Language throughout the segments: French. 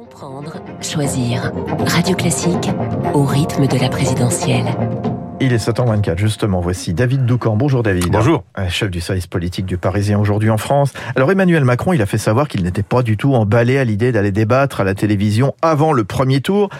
Comprendre, choisir. Radio Classique au rythme de la présidentielle. Il est 7h24, justement. Voici David Doucan. Bonjour David. Bonjour. Euh, Chef du service politique du Parisien aujourd'hui en France. Alors Emmanuel Macron, il a fait savoir qu'il n'était pas du tout emballé à l'idée d'aller débattre à la télévision avant le premier tour.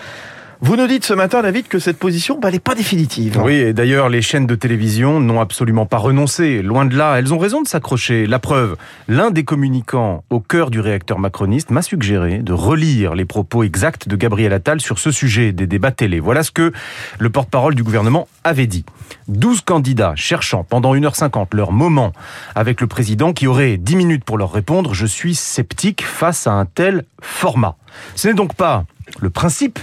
Vous nous dites ce matin, David, que cette position, bah, n'est pas définitive. Oui, et d'ailleurs, les chaînes de télévision n'ont absolument pas renoncé. Loin de là, elles ont raison de s'accrocher. La preuve, l'un des communicants au cœur du réacteur macroniste m'a suggéré de relire les propos exacts de Gabriel Attal sur ce sujet des débats télé. Voilà ce que le porte-parole du gouvernement avait dit. 12 candidats cherchant pendant 1h50 leur moment avec le président qui aurait 10 minutes pour leur répondre, je suis sceptique face à un tel format. Ce n'est donc pas le principe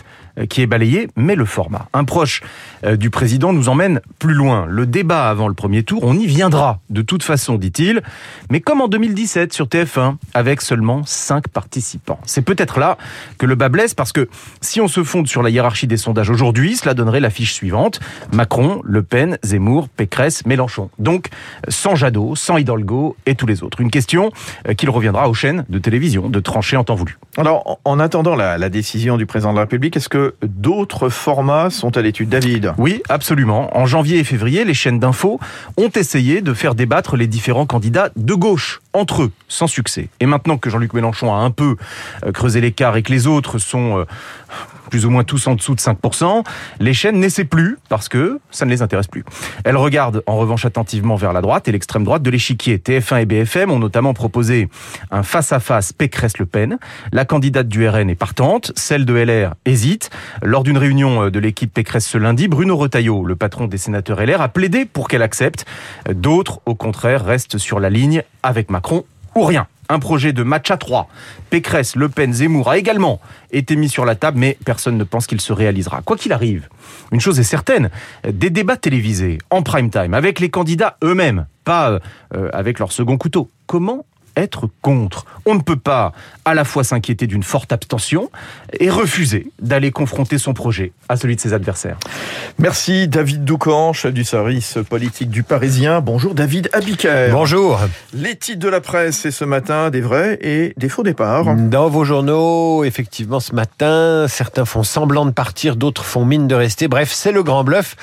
qui est balayé, mais le format. Un proche euh, du président nous emmène plus loin. Le débat avant le premier tour, on y viendra de toute façon, dit-il, mais comme en 2017 sur TF1, avec seulement 5 participants. C'est peut-être là que le bas blesse, parce que si on se fonde sur la hiérarchie des sondages aujourd'hui, cela donnerait l'affiche suivante. Macron, Le Pen, Zemmour, Pécresse, Mélenchon. Donc, sans Jadot, sans Hidalgo et tous les autres. Une question euh, qu'il reviendra aux chaînes de télévision de trancher en temps voulu. Alors, en attendant la, la décision du président de la République, est-ce que d'autres formats sont à l'étude, David Oui, absolument. En janvier et février, les chaînes d'infos ont essayé de faire débattre les différents candidats de gauche entre eux, sans succès. Et maintenant que Jean-Luc Mélenchon a un peu euh, creusé l'écart et que les autres sont euh, plus ou moins tous en dessous de 5%, les chaînes n'essaient plus parce que ça ne les intéresse plus. Elles regardent en revanche attentivement vers la droite et l'extrême droite de l'échiquier. TF1 et BFM ont notamment proposé un face-à-face Pécresse-Le Pen. La candidate du RN est partante, celle de LR hésite. Lors d'une réunion de l'équipe Pécresse ce lundi, Bruno Retailleau, le patron des sénateurs LR, a plaidé pour qu'elle accepte. D'autres, au contraire, restent sur la ligne avec Macron ou rien. Un projet de match à trois. Pécresse, Le Pen, Zemmour a également été mis sur la table, mais personne ne pense qu'il se réalisera. Quoi qu'il arrive, une chose est certaine, des débats télévisés en prime time avec les candidats eux-mêmes, pas euh, avec leur second couteau. Comment être contre. On ne peut pas à la fois s'inquiéter d'une forte abstention et refuser d'aller confronter son projet à celui de ses adversaires. Merci David Doucan, chef du service politique du Parisien. Bonjour David Abiker. Bonjour. Les titres de la presse, c'est ce matin des vrais et des faux départs. Dans vos journaux, effectivement, ce matin, certains font semblant de partir, d'autres font mine de rester. Bref, c'est le grand bluff.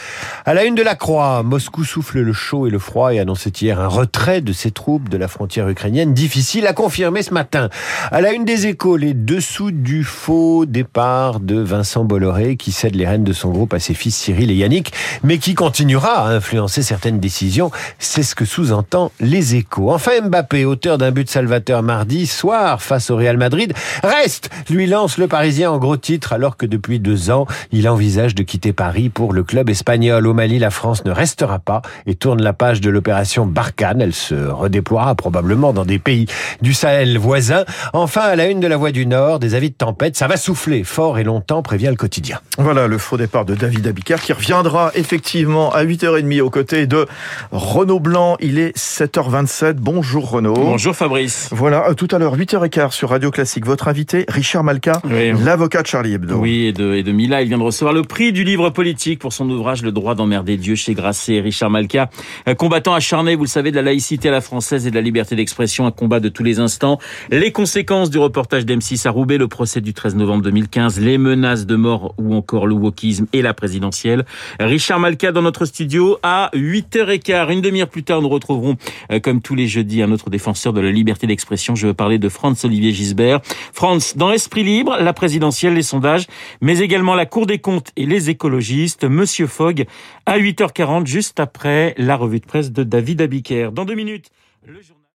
À la une de la Croix, Moscou souffle le chaud et le froid et annonçait hier un retrait de ses troupes de la frontière ukrainienne. Difficile à confirmer ce matin. À la une des échos, les dessous du faux départ de Vincent Bolloré qui cède les rênes de son groupe à ses fils Cyril et Yannick, mais qui continuera à influencer certaines décisions. C'est ce que sous-entend les échos. Enfin, Mbappé, auteur d'un but salvateur mardi soir face au Real Madrid, reste, lui lance le Parisien en gros titre alors que depuis deux ans, il envisage de quitter Paris pour le club espagnol. Au Mali, la France ne restera pas et tourne la page de l'opération Barkhane. Elle se redéploiera probablement dans des pays du Sahel voisin. Enfin, à la une de la Voix du Nord, des avis de tempête, ça va souffler fort et longtemps, prévient le quotidien. Voilà le faux départ de David Abiker qui reviendra effectivement à 8h30 aux côtés de Renaud Blanc. Il est 7h27. Bonjour Renaud. Bonjour Fabrice. Voilà, tout à l'heure, 8h15 sur Radio Classique. Votre invité, Richard Malka, Oui. l'avocat de Charlie Hebdo. Oui, et de, et de Mila, il vient de recevoir le prix du livre politique pour son ouvrage Le droit d'emmerder Dieu chez Grasset. Richard Malka, euh, combattant acharné, vous le savez, de la laïcité à la française et de la liberté d'expression, un combat de tous les instants. Les conséquences du reportage d'M6 à Roubaix, le procès du 13 novembre 2015, les menaces de mort ou encore le wokisme et la présidentielle. Richard Malka dans notre studio à 8h15. Une demi-heure plus tard, nous retrouverons, euh, comme tous les jeudis, un autre défenseur de la liberté d'expression. Je veux parler de Franz-Olivier Gisbert. Franz, dans Esprit Libre, la présidentielle, les sondages, mais également la Cour des comptes et les écologistes. Monsieur Fogg, à 8h40, juste après la revue de presse de David Abiker. Dans deux minutes, le journal...